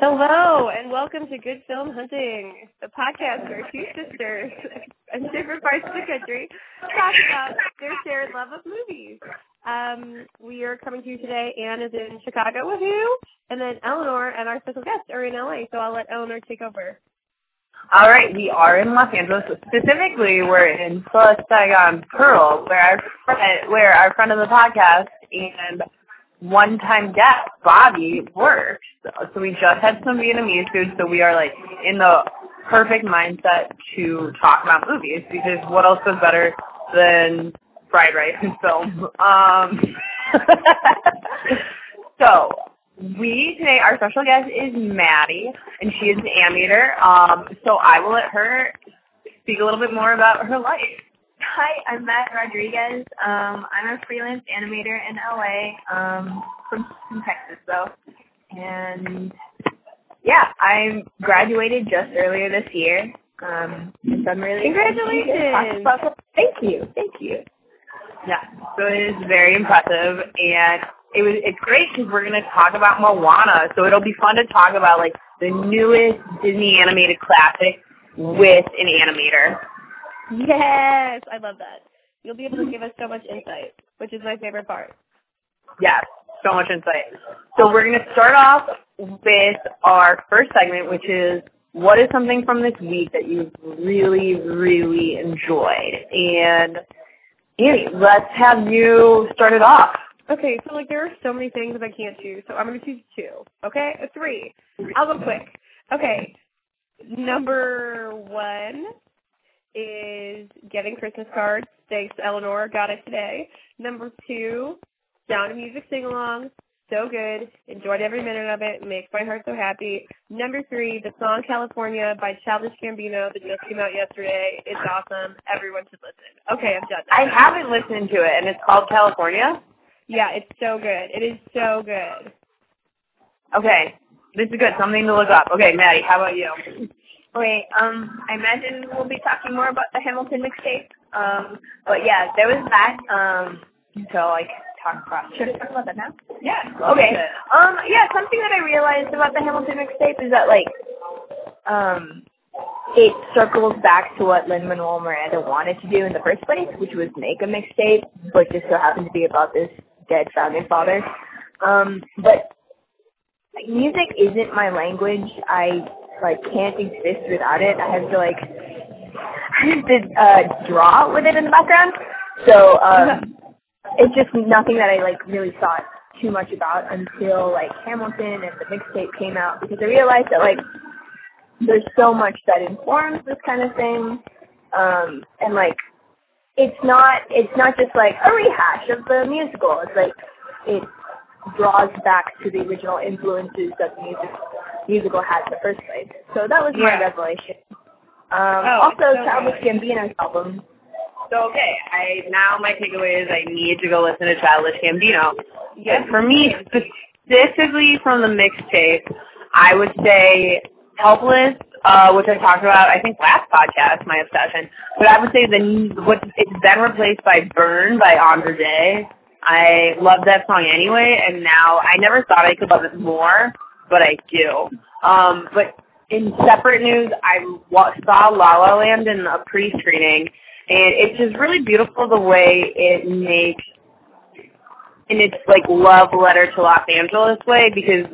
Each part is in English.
Hello, and welcome to Good Film Hunting, the podcast where two sisters in different parts of the country talk about their shared love of movies. Um, we are coming to you today. Anne is in Chicago with you, and then Eleanor and our special guest are in LA. So I'll let Eleanor take over. All right, we are in Los Angeles. Specifically, we're in Plus Saigon Pearl, where our friend, where our friend of the podcast and one-time guest Bobby works. So we just had some Vietnamese food, so we are like in the perfect mindset to talk about movies because what else is better than fried rice and film? Um, so we today, our special guest is Maddie, and she is an animator. Um, so I will let her speak a little bit more about her life. Hi, I'm Matt Rodriguez. Um, I'm a freelance animator in LA, um, from, from Texas though. And yeah, I graduated just earlier this year. Um, and so I'm really Congratulations! Thank you, thank you. Yeah, so it is very impressive, and it was it's great because we're going to talk about Moana. So it'll be fun to talk about like the newest Disney animated classic with an animator. Yes, I love that. You'll be able to give us so much insight, which is my favorite part. Yes, so much insight. So we're going to start off with our first segment, which is what is something from this week that you've really, really enjoyed? And Annie, let's have you start it off. Okay, so like there are so many things that I can't choose, so I'm gonna choose two. Okay, three. I'll go quick. Okay, number one is getting Christmas cards. Thanks, Eleanor. Got it today. Number two, Sound of Music sing along. So good. Enjoyed every minute of it. Makes my heart so happy. Number three, the song California by Childish Gambino that just came out yesterday. It's awesome. Everyone should listen. Okay, I'm done. I haven't listened to it, and it's called California. Yeah, it's so good. It is so good. Okay, this is good. Something to look up. Okay, Maddie, how about you? Wait, um, I imagine we'll be talking more about the Hamilton mixtape. Um, but yeah, there was that. Um, so like talk about. Should I talk about that now? Yeah. Okay. Um, yeah, something that I realized about the Hamilton mixtape is that like, um, it circles back to what Lin Manuel Miranda wanted to do in the first place, which was make a mixtape, but just so happened to be about this dead founding father. Um, but like, music isn't my language. I like can't exist without it. I have to like I have to uh, draw with it in the background. So um, it's just nothing that I like really thought too much about until like Hamilton and the mixtape came out because I realized that like there's so much that informs this kind of thing. Um, and like it's not it's not just like a rehash of the musical. It's like it draws back to the original influences that the music musical had in the first place. So that was my Yeah. revelation. Um, Oh, also, so Childish. Gambino's album. So okay, I now my takeaway is I need to go listen to Childish Gambino. Yes. But for me, specifically from the mixtape, I would say Helpless, uh, which I talked about, I think last podcast, my obsession. But I would say the what it's been replaced by Burn by Andra Day. I love that song anyway, and now I never thought I could love it more, but I do. Um, but in separate news, I saw La La Land in a pre-screening, and it's just really beautiful the way it makes in its like love letter to Los Angeles way because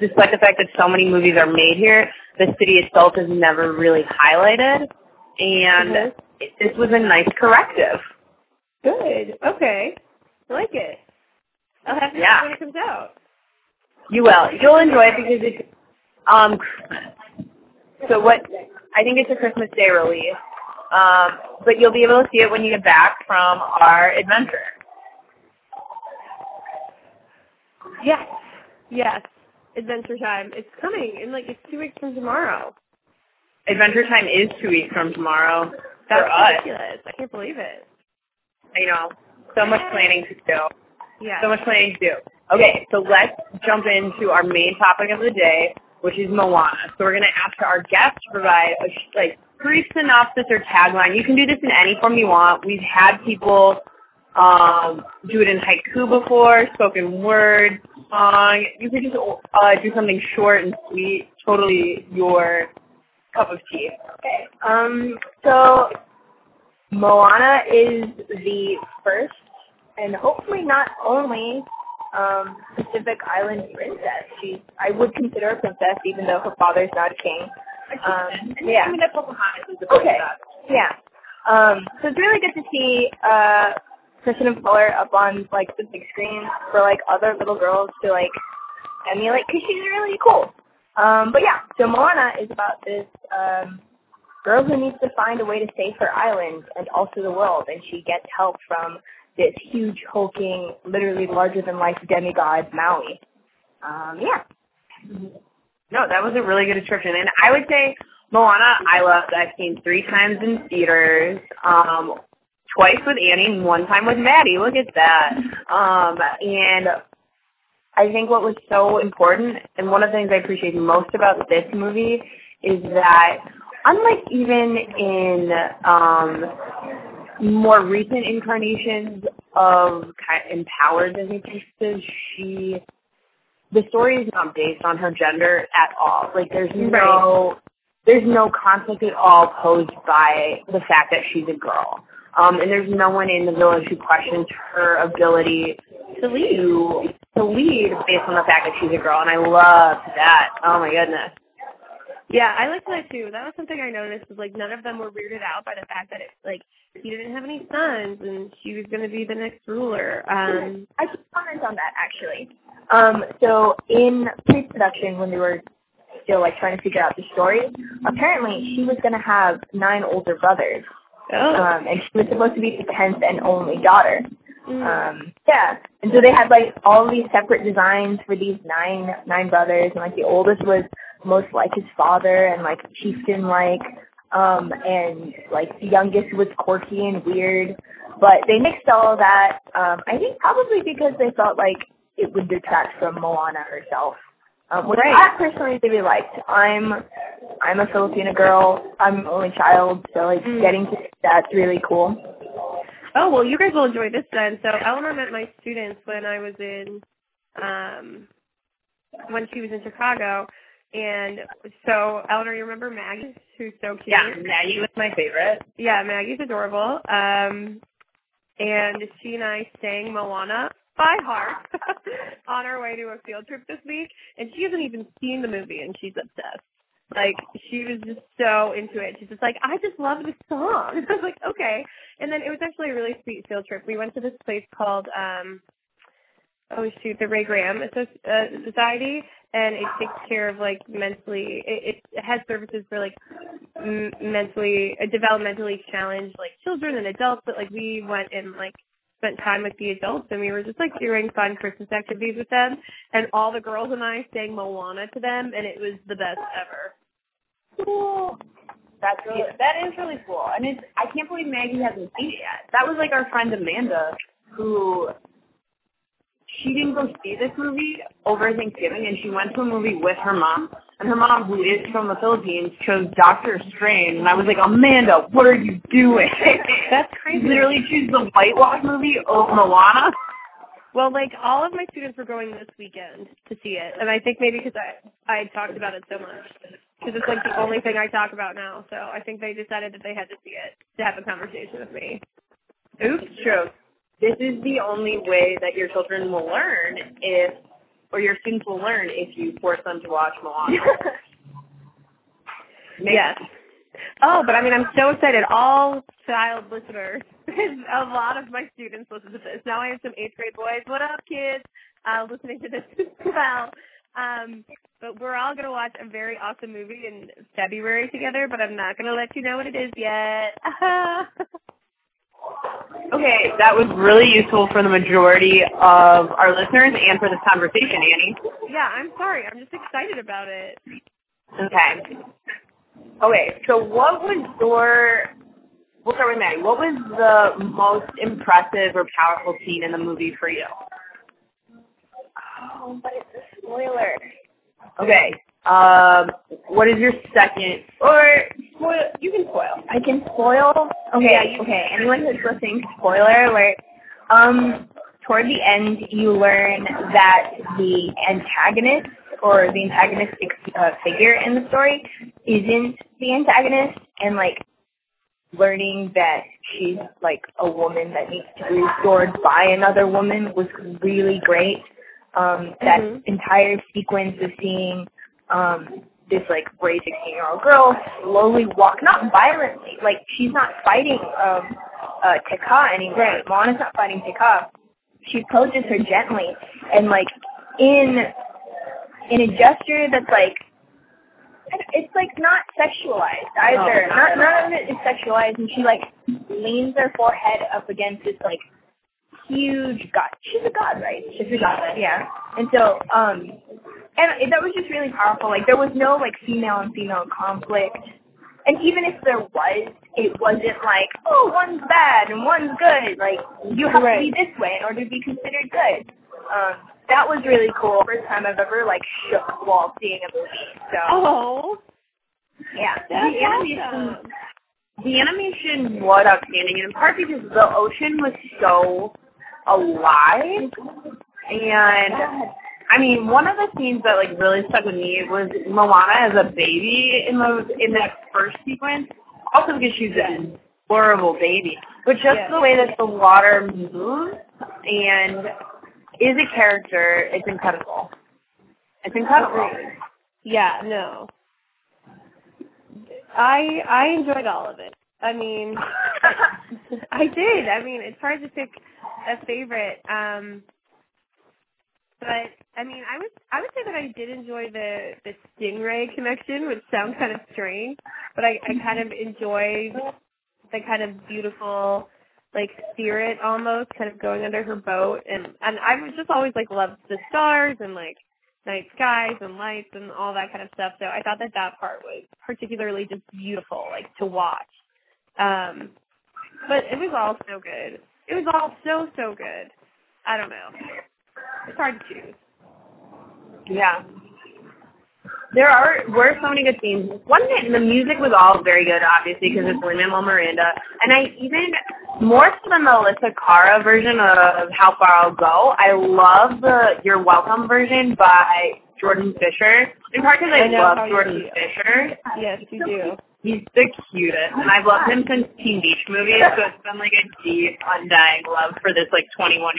despite the fact that so many movies are made here, the city itself is never really highlighted, and Mhm. it, this was a nice corrective. Good. Okay. I like it. I'll have to Yeah. see when it comes out. You will. You'll enjoy it because it's um so what I think it's a Christmas Day release. Um, but you'll be able to see it when you get back from our adventure. Yes. Yes. Adventure time. It's coming in like it's two weeks from tomorrow. Adventure time is two weeks from tomorrow That's for us. I can't believe it. I know. So much planning to do. Yeah. So much planning to do. Okay, so let's jump into our main topic of the day, which is Moana. So we're going to ask our guest to provide a like brief synopsis or tagline. You can do this in any form you want. We've had people um, do it in haiku before, spoken word, song. You could just uh, do something short and sweet. Totally your cup of tea. Okay. Um. So Moana is the first and hopefully not only um, Pacific Island princess. She, I would consider a princess, even though her father's not a king. Um, yeah. I mean, Pocahontas is Okay. princess. Yeah. Um, so it's really good to see uh, person of color up on like the big screen for like other little girls to like emulate because she's really cool. Um, but yeah, so Moana is about this um, girl who needs to find a way to save her island and also the world, and she gets help from this huge hulking, literally larger than life demigod Maui. Um, yeah. No, that was a really good description. And I would say Moana, I loved. I've seen three times in theaters, um, twice with Annie and one time with Maddie. Look at that. Um, and I think what was so important, and one of the things I appreciate most about this movie is that unlike even in um, more recent incarnations of kind empowered Disney princesses, she the story is not based on her gender at all. Like there's no there's no conflict at all posed by the fact that she's a girl. Um, and there's no one in the village who questions her ability To lead. to to lead based on the fact that she's a girl. And I love that. Oh my goodness. Yeah, I liked that too. That was something I noticed. Was like none of them were weirded out by the fact that it like he didn't have any sons and she was going to be the next ruler. Um, I should comment on that actually. Um, so in pre-production, when they were still like trying to figure out the story, apparently she was going to have nine older brothers, oh, um, and she was supposed to be the tenth and only daughter. mm. Um, yeah, and so they had like all these separate designs for these nine nine brothers, and like the oldest was most like his father and like chieftain like, um, and like the youngest was quirky and weird. But they mixed all of that. Um, I think probably because they felt like it would detract from Moana herself. Um, which Right. I personally really liked. I'm I'm a Filipino girl. I'm an only child, so like Mm. getting to that's really cool. Oh well, you guys will enjoy this then. So Eleanor met my students when I was in, um, when she was in Chicago, and so Eleanor, you remember Maggie, who's so cute? Yeah, Maggie was my favorite. Yeah, Maggie's adorable. Um, and she and I sang Moana by heart on our way to a field trip this week, and she hasn't even seen the movie, and she's obsessed. Like she was just so into it. She's just like, I just love this song. I was like, okay. And then it was actually a really sweet field trip. We went to this place called um oh shoot, the Ray Graham uh, Society, and it takes care of like mentally. It, it has services for like m- mentally, uh, developmentally challenged like children and adults. But like we went and like spent time with the adults, and we were just like doing fun Christmas activities with them. And all the girls and I sang Moana to them, and it was the best ever. Cool. That's really that is really cool, and it's I can't believe Maggie hasn't seen it yet. That was like our friend Amanda, who she didn't go see this movie over Thanksgiving, and she went to a movie with her mom. And her mom, who is from the Philippines, chose Doctor Strange, and I was like, Amanda, what are you doing? That's crazy. literally choose the whitewash movie over Moana. Well, like all of my students were going this weekend to see it, and I think maybe because I I had talked about it so much, because it's like the only thing I talk about now. So I think they decided that they had to see it to have a conversation with me. Oops, true. This is the only way that your children will learn if, or your students will learn if you force them to watch Moana. Yes. Oh, but I mean, I'm so excited. All child listeners, a lot of my students listen to this. Now I have some eighth grade boys. What up, kids? Uh, listening to this as well. Um, but we're all going to watch a very awesome movie in February together, but I'm not going to let you know what it is yet. Okay, that was really useful for the majority of our listeners and for this conversation, Annie. yeah, I'm sorry. I'm just excited about it. Okay. Okay, so what was your, we'll start with Maddie. What was the most impressive or powerful scene in the movie for you? oh, but it's a spoiler. Okay, um, what is your second, or spoil, you can spoil. I can spoil. Okay, Yeah, you- okay. Anyone who's listening, spoiler alert. Um, toward the end you learn that the antagonist or the antagonistic uh, figure in the story isn't the antagonist and like learning that she's like a woman that needs to be restored by another woman was really great. Um, that Mhm. entire sequence of seeing um, this like brave 16 year old girl slowly walk, not violently, like she's not fighting um, uh, Te Kā anymore. Right. Moana's not fighting Te Kā. She approaches her gently and like in in a gesture that's like it's like not sexualized either. No, not none of it is sexualized, and she like leans her forehead up against this like huge god. She's a god, right? She's a god, yeah. And so, um, and that was just really powerful. Like there was no like female and female conflict, and even if there was, it wasn't like oh one's bad and one's good. Like you have Right. to be this way in order to be considered good. Um, that was really cool. First time I've ever like shook while seeing a movie. So Oh, yeah, The animation, awesome. the animation was outstanding, and in part because the ocean was so alive. And I mean, one of the scenes that like really stuck with me was Moana as a baby in the in that first sequence. Also because she's an adorable baby, but just Yes. the way that the water moves and is a character, it's incredible. It's incredible. Yeah, no. I I enjoyed all of it. I mean, I did. I mean, it's hard to pick a favorite. Um, but I mean, I would I would say that I did enjoy the the stingray connection, which sounds kind of strange, but I I kind of enjoyed the kind of beautiful like spirit almost kind of going under her boat and and I was just always like loved the stars and like night skies and lights and all that kind of stuff. So I thought that that part was particularly just beautiful, like to watch. Um, but it was all so good. It was all so so good. I don't know. It's hard to choose. Yeah. There are were so many good scenes. One thing, the music was all very good, obviously, because it's Lin-Manuel Miranda. And I even more so than the Alessia Cara version of How Far I'll Go, I love the You're Welcome version by Jordan Fisher. In part because I, I love you Jordan. Fisher. Yes, you do. He's the cutest, and I've loved him since Teen Beach movies. So it's been like a deep, undying love for this like 21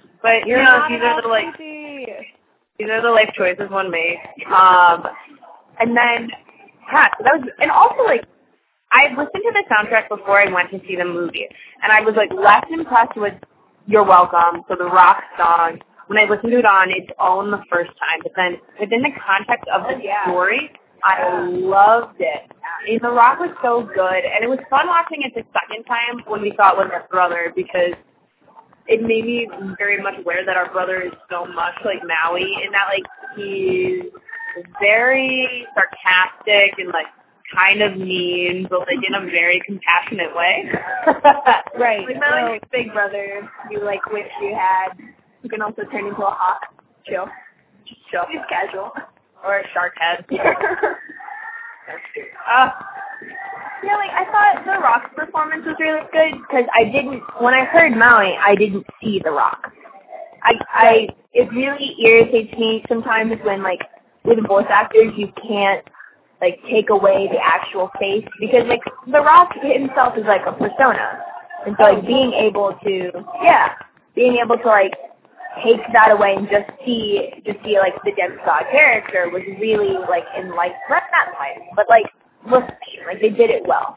but you You're know, these are the like these are the life choices one makes. Um, and then, yeah, that was, and also like, I listened to the soundtrack before I went to see the movie, and I was like less impressed with "You're Welcome," so the rock song. When I listened to it on its own the first time, but then within the context of the Yeah. story, I loved it. I mean, the rock was so good, and it was fun watching it the second time when we saw it with our brother because it made me very much aware that our brother is so much like Maui in that like he's very sarcastic and like kind of mean, but like in a very compassionate way. Right. Like my So- like big brother, you like wish you had, You can also turn into a hawk. Chill. Just chill. He's casual. or a shark head. That's uh, yeah, like I thought the Rock's performance was really good because I didn't. When I heard Maui, I didn't see the Rock. I, I, it really irritates me sometimes when like with voice actors you can't like take away the actual face because like the Rock himself is like a persona, and so like being able to, yeah, being able to like take that away and just see just see like the demigod character was really like enlightened not enlightened, but like Like they did it well.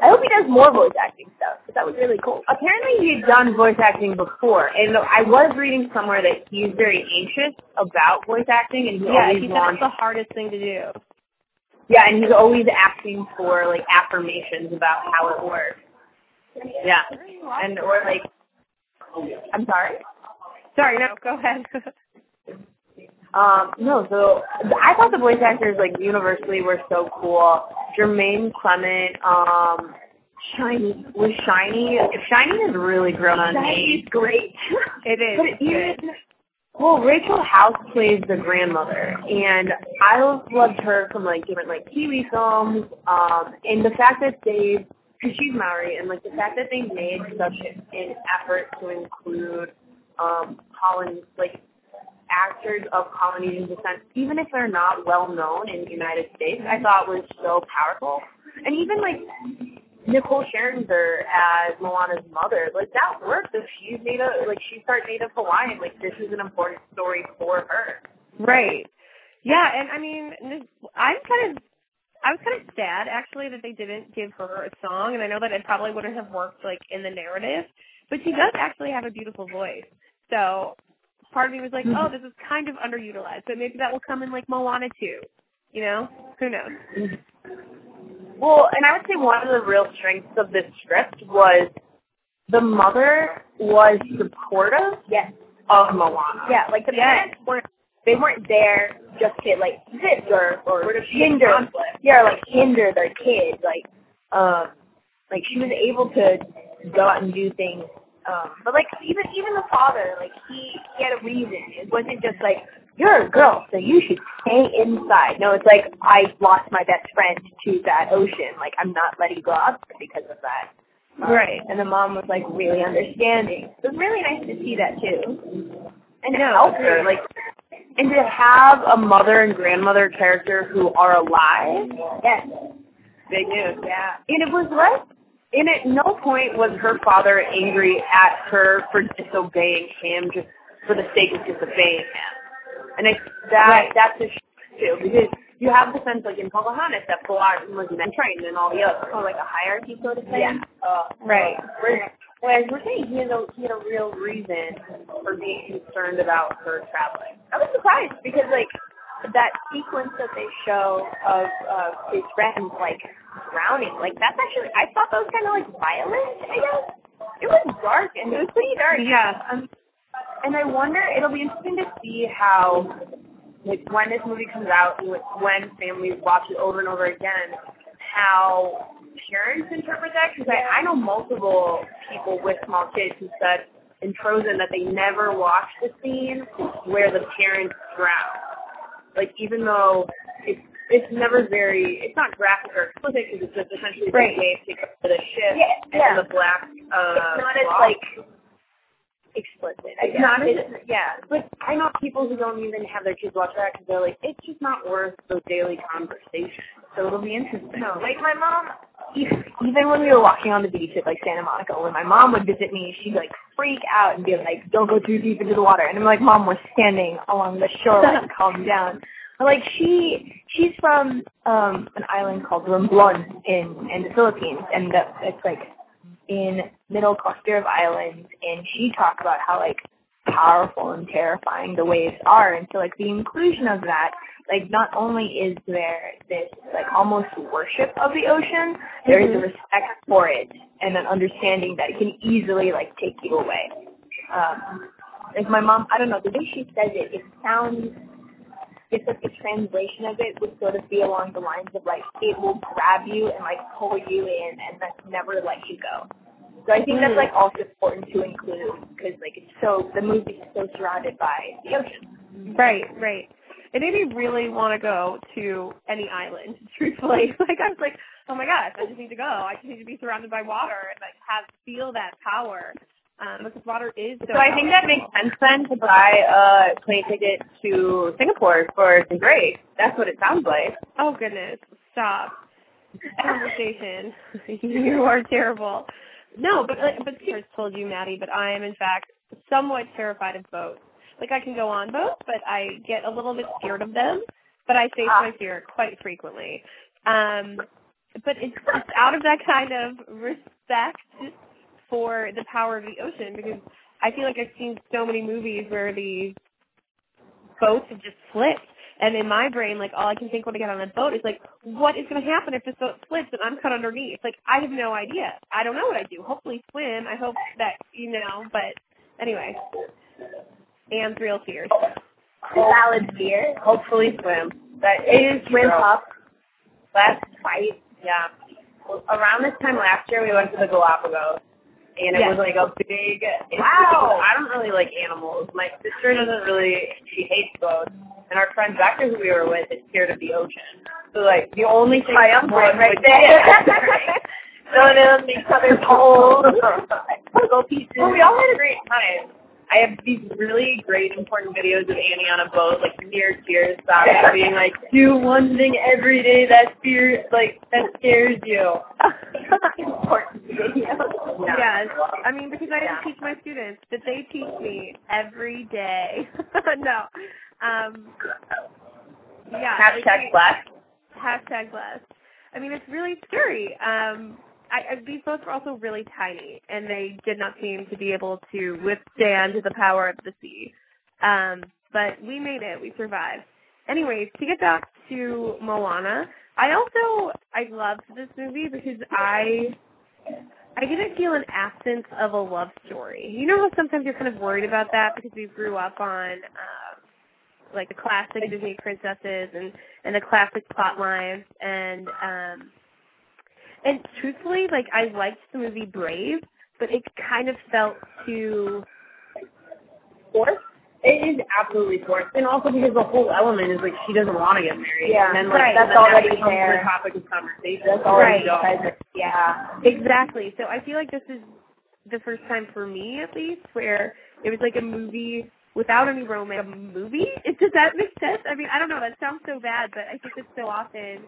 I hope he does more voice acting stuff, because that was really cool. Apparently he'd done voice acting before, and I was reading somewhere that he's very anxious about voice acting, and he yeah, always he said it's the hardest thing to do. Yeah, and he's always asking for like affirmations about how it works. Yeah, and or like, I'm sorry. Sorry, no, go ahead. Um, no, so I thought the voice actors like universally were so cool. Jemaine Clement, um, Shiny was Shiny. Shiny has really grown on me. He's great. it is. But even well, Rachel House plays the grandmother, and I loved her from like different like TV films. Um, and the fact that they because she's Maori, and like the fact that they made such an effort to include um Polyn like actors of Polynesian descent, even if they're not well known in the United States, I thought was so powerful. And even like Nicole Scherzinger as Moana's mother, like that works if she's native, like she's part Native Hawaiian. Like this is an important story for her. Right. Yeah, and I mean, I'm kind of, I was kind of sad actually that they didn't give her a song, and I know that it probably wouldn't have worked like in the narrative, but she does actually have a beautiful voice. So part of me was like, oh, this is kind of underutilized, but maybe that will come in like Moana too. You know, who knows? Well, and I would say one of the real strengths of this script was the mother was supportive Yes. of Moana. Yeah, like the Yes. parents weren't they weren't there just to like sit or or Sort of hinder conflict. yeah, or, like hinder their kids. Like um like she was able to go out and do things. Um but like even even the father, like he he had a reason. It wasn't just like you're a girl, so you should stay inside. No, it's like I lost my best friend to that ocean. Like I'm not letting go out because of that. Um, Right. And the mom was like really understanding. It was really nice to see that too. and it No, helped her. Like, and to have a mother and grandmother character who are alive, Yes. big news. Yeah. And it was less. And at no point was her father angry at her for disobeying him just for the sake of disobeying him. And I that Right. that's a sh- too because you have the sense like in Pocahontas that Pilar was men trained and all the others. Oh, like a hierarchy sort of thing. Yeah. Uh, Right. Where- Whereas we're saying he had a he had a real reason for being concerned about her traveling. I was surprised because like that sequence that they show of uh, his friends like drowning, like that's actually I thought that was kind of like violent. I guess it was dark and it was pretty dark. Yeah. Um, and I wonder, it'll be interesting to see how, like, when this movie comes out, and when families watch it over and over again, how parents interpret that. Because I, I know multiple people with small kids who said in Frozen that they never watched the scene where the parents drown. Like, even though it's it's never very, it's not graphic or explicit because it's just essentially Right. the Dave takes up to the ship Yeah, yeah. and the black. Uh, It's not as like explicit. I It's guess. not as, yeah, but I know people who don't even have their kids watch that because they're like, it's just not worth the daily conversation. So it'll be interesting. No, like my mom, even even when we were walking on the beach at like Santa Monica, when my mom would visit me, she'd like freak out and be like, "Don't go too deep into the water." And I'm like, "Mom, we're standing along the shore, like calm down." But like she, she's from um an island called Romblon in in the Philippines, and that it's like in middle cluster of islands, and she talked about how like powerful and terrifying the waves are, and so like the inclusion of that like not only is there this like almost worship of the ocean, there is a respect for it and an understanding that it can easily like take you away. Um, like my mom, I don't know, the way she says it, it sounds it's like the translation of it would sort of be along the lines of like it will grab you and like pull you in and then never let you go. So I think that's hmm. like also important to include because like it's so the movie is so surrounded by the ocean. Right, right. It made me really want to go to any island, truthfully. Like I was like, oh my gosh, I just need to go. I just need to be surrounded by water and like have feel that power. Um, because water is so. So I think that makes sense then to buy a plane ticket to Singapore for the break. That's what it sounds like. Oh goodness, stop. Conversation. you are terrible. No, but like, but I told you, Maddie, but I am in fact somewhat terrified of boats. Like I can go on boats, but I get a little bit scared of them. But I face my fear quite frequently. Um, but it's, it's out of that kind of respect for the power of the ocean because I feel like I've seen so many movies where these boats have just flipped. And in my brain, like all I can think when I get on a boat is like, what is going to happen if this boat splits and I'm cut underneath? Like I have no idea. I don't know what I do. Hopefully swim. I hope that you know. But anyway, Anne's real fears. Valid fear. Hopefully swim. That it is Swim true. up. Last fight, yeah. Well, around this time last year, we went to the Galapagos, and it Yes. was like a big. Wow. I don't really like animals. My sister doesn't really. She hates boats, and our friend Becca, who we were with, is scared of the ocean. So like the only thing Triumvirate right would- there. on them, each other's holes, puzzle pieces. Well, we all had a great time. I have these really great important videos of Annie on a boat, like near tears stop, being like, do one thing every day that fear, like that scares you. important video. Yes. I mean, because I Yeah. teach my students that they teach me every day. no. Um, yeah. like, Hashtag black. hashtag blessed. I mean, it's really scary. Um, I, I, these boats were also really tiny, and they did not seem to be able to withstand the power of the sea. Um, but we made it. We survived. Anyways, to get back to Moana, I also I loved this movie because I I didn't feel an absence of a love story. You know how sometimes you're kind of worried about that because we grew up on um, like the classic Disney princesses and and the classic plot lines and um and truthfully like I liked the movie Brave, but it kind of felt too Forced? It is absolutely forced, and also because the whole element is like she doesn't want to get married. Yeah, and then, like, right, that's then already that becomes there. The topic of conversation. That's already Right. present. Yeah. Exactly. So I feel like this is the first time for me, at least, where it was like a movie without any romance. A movie? Does that make sense? I mean, I don't know. That sounds so bad, but I think that so often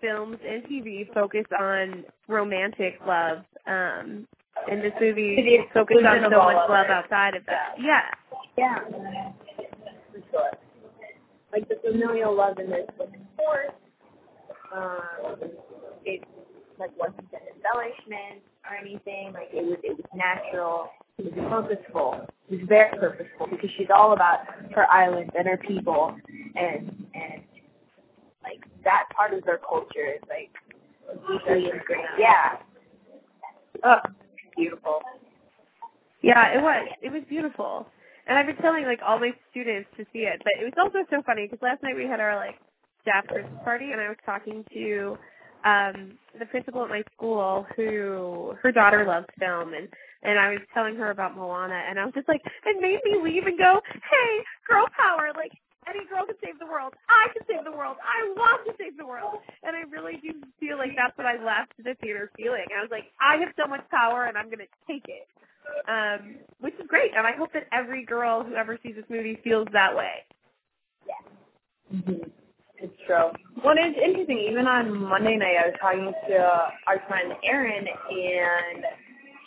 films and TV focus on romantic love. Um, and this movie focused on so much love outside of that. Yeah. Yeah. Like the familial love in this was forced. Um, it like wasn't an embellishment or anything. Like it was, it was natural. It was purposeful. It was very purposeful because she's all about her island and her people, and and like that part of their culture is like deeply ingrained. Yeah. Oh, beautiful. Yeah, it was. It was beautiful. And I've been telling like all my students to see it, but it was also so funny because last night we had our like staff Christmas party, and I was talking to um the principal at my school who her daughter loves film, and and I was telling her about Moana, and I was just like, it made me leave and go, hey, girl power, like any girl can save the world. I can save the world. I want to save the world. And I really do feel like that's what I left the theater feeling. I was like, I have so much power and I'm going to take it. Um, which is great. And I hope that every girl who ever sees this movie feels that way. Mm-hmm. It's true. Well, it's interesting. Even on Monday night, I was talking to our friend Erin, and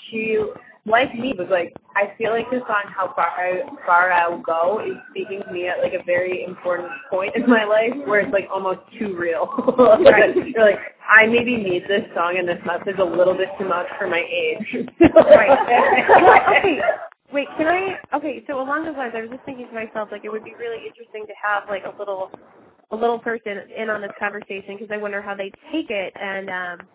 she, like me, was like, I feel like the song "How Far I, Far I'll Go" is speaking to me at like a very important point in my life, where it's like almost too real. Right. You're like, I maybe need this song and this message a little bit too much for my age. Well, okay. Wait, can I? Okay, so along those lines, I was just thinking to myself, like, it would be really interesting to have like a little, a little person in on this conversation because I wonder how they take it. And um,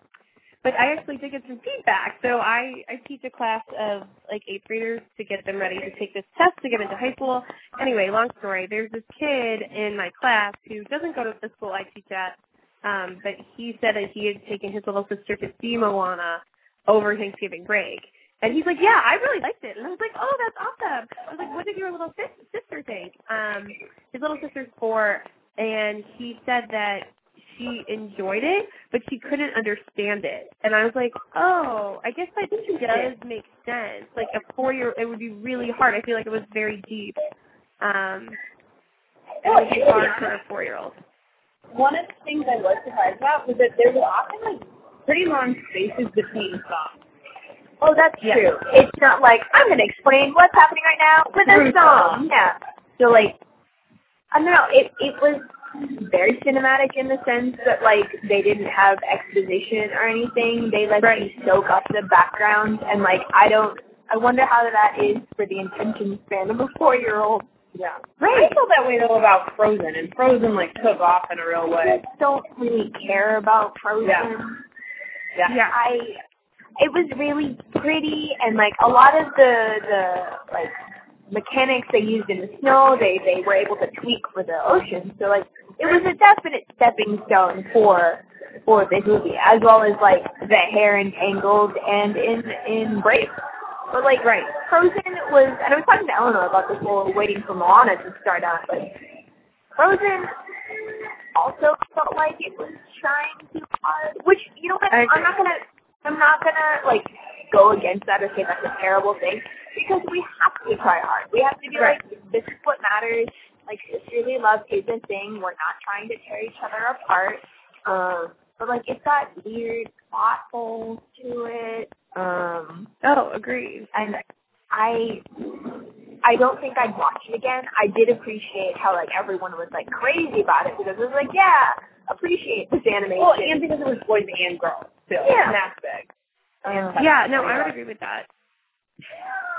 but I actually did get some feedback. So I I teach a class of like eighth graders to get them ready to take this test to get into high school. Anyway, long story. There's this kid in my class who doesn't go to the school I teach at, um, but he said that he had taken his little sister to see Moana over Thanksgiving break. And he's like, yeah, I really liked it. And I was like, oh, that's awesome. I was like, what did your little sis- sister think? Um, his little sister's four, and he said that she enjoyed it, but she couldn't understand it. And I was like, oh, I guess that does make sense. Like a four-year, it would be really hard. I feel like it was very deep. Um, it would be hard for a four-year-old. One of the things I was surprised about was that there were often like pretty long spaces between songs. Oh, that's Yeah. true. It's not like I'm going to explain what's happening right now with a song. Yeah. So like, I don't know. It it was very cinematic in the sense that like they didn't have exposition or anything. They let Right. you soak up the background and like I don't. I wonder how that is for the attention span of a four-year-old. Yeah. Right. I felt that way though about Frozen, and Frozen like took off in a real way. I don't really care about Frozen. Yeah. Yeah. Yeah. I it was really pretty and like a lot of the the like mechanics they used in the snow they they were able to tweak for the ocean so like it was a definite stepping stone for for this movie as well as like the hair entangled and in in Brave but like Right. Frozen was and I was talking to Eleanor about this while waiting for Moana to start out but Frozen also felt like it was trying too hard which you know what I I'm not gonna I'm not gonna like go against that or say that's a terrible thing because we have to try hard. We have to be Right. like, this is what matters. Like really, love is a thing. We're not trying to tear each other apart. Um, but like it's got weird plot holes to it. Um, Oh, agreed. and I I don't think I'd watch it again. I did appreciate how like everyone was like crazy about it because it was like, yeah, appreciate this animation. Well, and because it was boys and girls too. Yeah. In that aspect. Um, Yeah, no, I would agree with that.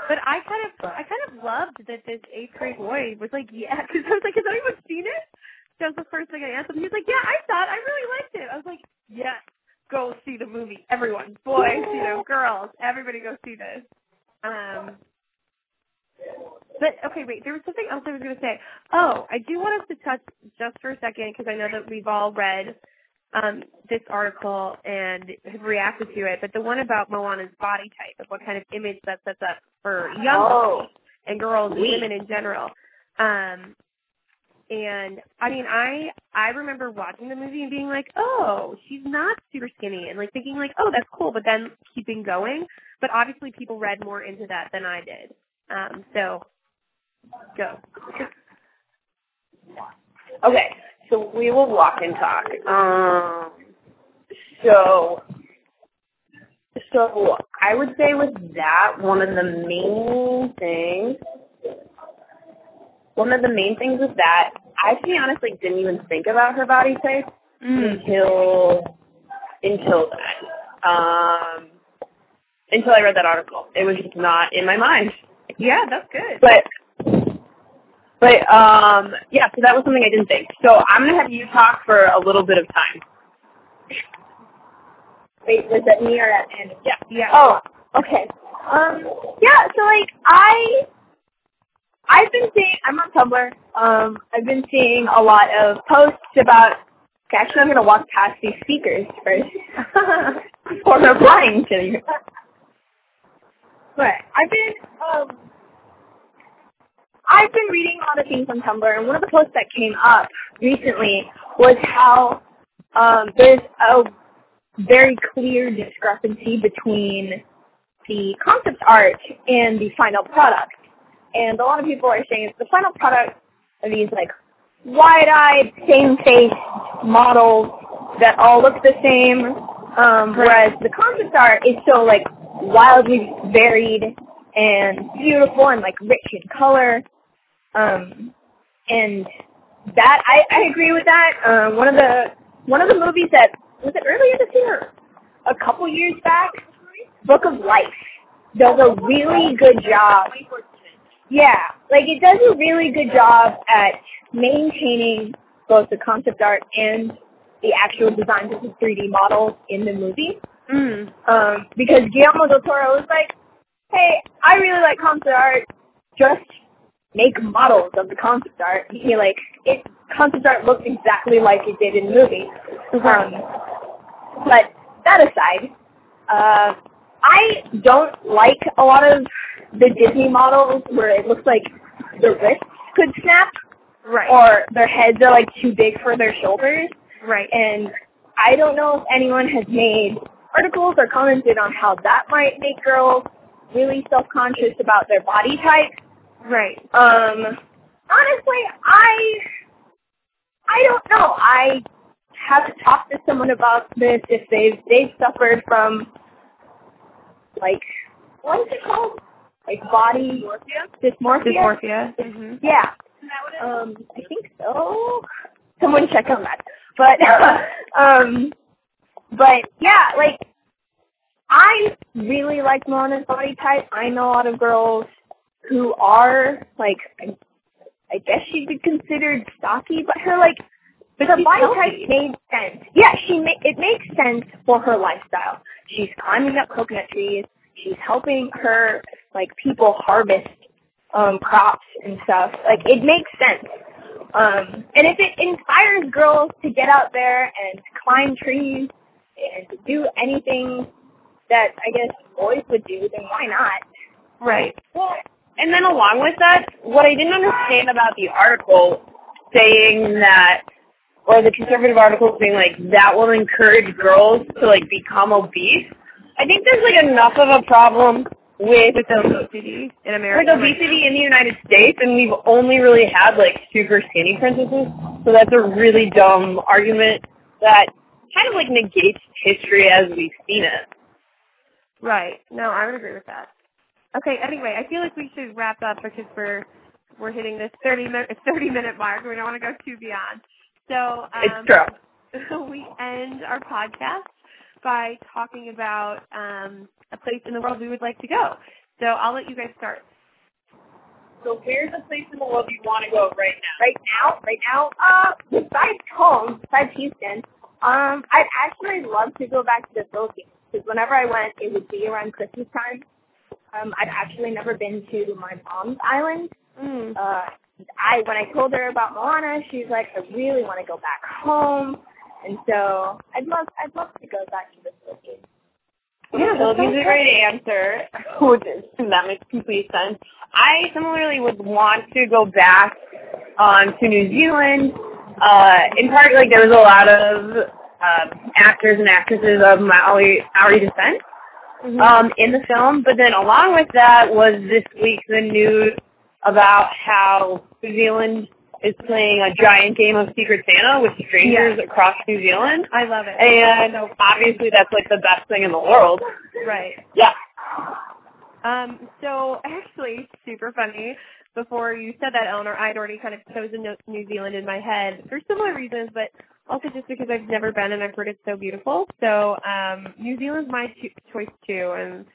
But I kind of, I kind of loved that this eighth grade boy was like, yeah, because I was like, has anyone seen it? That was the first thing I asked him. He was like, yeah, I saw it. I really liked it. I was like, yes, go see the movie. Everyone, boys, you know, girls, everybody go see this. Um, but okay, wait, there was something else I was going to say. Oh, I do want us to touch just for a second because I know that we've all read um, this article and have reacted to it, but the one about Moana's body type and what kind of image that sets up for young Oh. girls and girls and women in general. Um, and I mean, I I remember watching the movie and being like, oh, she's not super skinny, and like thinking like, oh, that's cool, but then keeping going. But obviously, people read more into that than I did. Um, so go. Okay, so we will walk and talk. Um, so, so I would say with that, one of the main things, one of the main things with that, I actually honestly didn't even think about her body type until until then. Um, until I read that article, it was just not in my mind. Yeah, that's good. But but um yeah, so that was something I didn't think. So I'm gonna have you talk for a little bit of time. Wait, was that me or at Andy? Yeah. Yeah. Oh, okay. Um, yeah. So like I, I've been seeing. I'm on Tumblr. Um, I've been seeing a lot of posts about. Okay, actually, I'm gonna walk past these speakers first before replying to you. But I've been um, I've been reading a lot of things on Tumblr, and one of the posts that came up recently was how um, there's a very clear discrepancy between the concept art and the final product. And a lot of people are saying the final product are these like wide-eyed, same-faced models that all look the same, um, whereas the concept art is so like wildly varied and beautiful and like rich in color. Um, and that I, I agree with that. Um, one of the one of the movies that was it earlier this year, a couple years back, Book of Life does a really good job. Yeah, like it does a really good job at maintaining both the concept art and the actual designs of the 3D models in the movie. Mm. Um, because Guillermo del Toro was like, hey, I really like concept art, just make models of the concept art. He like, it, concept art looks exactly like it did in the movie. Um, but that aside, uh, I don't like a lot of the Disney models where it looks like the wrists could snap Right. or their heads are like too big for their shoulders. right. And I don't know if anyone has made articles or commented on how that might make girls really self-conscious about their body type. Right. Um, honestly, I I don't know. I haven't talked to someone about this if they've they've suffered from like what is it called? Like body dysmorphia. Dysmorphia. hmm Yeah. Um, I think so. Someone check on that. But um but yeah, like I really like Moana's body type. I know a lot of girls who are like I, I guess she'd be considered stocky, but her like but the body type made sense. Yeah, she ma- it makes sense for her lifestyle. She's climbing up coconut trees. She's helping her like people harvest um crops and stuff. Like it makes sense. Um and if it inspires girls to get out there and climb trees and to do anything that I guess boys would do, then why not? Right. Well, and then along with that, what I didn't understand about the article saying that, or the conservative article saying like that will encourage girls to like become obese. I think there's like enough of a problem with With obesity in America. with obesity in the United States, and we've only really had like super skinny princesses. So that's a really dumb argument that kind of like negates history as we've seen it. Right. No, I would agree with that. Okay. Anyway, I feel like we should wrap up because we're we're hitting this 30 minute 30 minute mark. We don't want to go too beyond. So um, It's true. we end our podcast by talking about um, a place in the world we would like to go. So I'll let you guys start. So where's the place in the world you want to go right now? Right now, right now, uh, besides home, besides Houston, um, I'd actually love to go back to the Philippines because whenever I went, it would be around Christmas time. Um, I've actually never been to my mom's island. Mm. Uh, I when I told her about Moana, she's like, I really want to go back home, and so I'd love I'd love to go back to the Philippines. Yeah, Philippines is a great answer. That makes complete sense. I similarly would want to go back um, to New Zealand. Uh, in part, like there was a lot of um, actors and actresses of Maori, Maori descent Mhm. um, in the film, but then along with that was this week the news about how New Zealand is playing a giant game of Secret Santa with strangers across New Zealand. I love it. And obviously that's like the best thing in the world. right. Yeah. Um, so actually, super funny. Before you said that, Eleanor, I'd already kind of chosen New Zealand in my head for similar reasons, but also just because I've never been and I've heard it's so beautiful. So um, New Zealand's my cho- choice too, and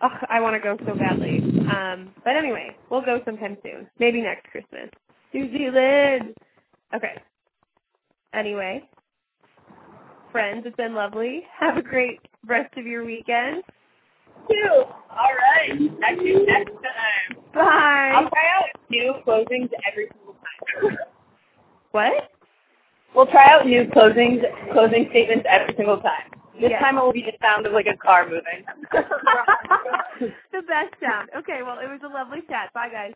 ugh, I want to go so badly. Um, but anyway, we'll go sometime soon. Maybe next Christmas. New Zealand. Okay. Anyway, friends, it's been lovely. Have a great rest of your weekend. Two. All right. Catch you next time. Bye. I'll try out new closings every single time. What? We'll try out new closings, closing statements every single time. This Yes. time it will be the sound of like a car moving. the best sound. Okay, well, it was a lovely chat. Bye, guys.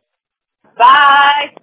Bye.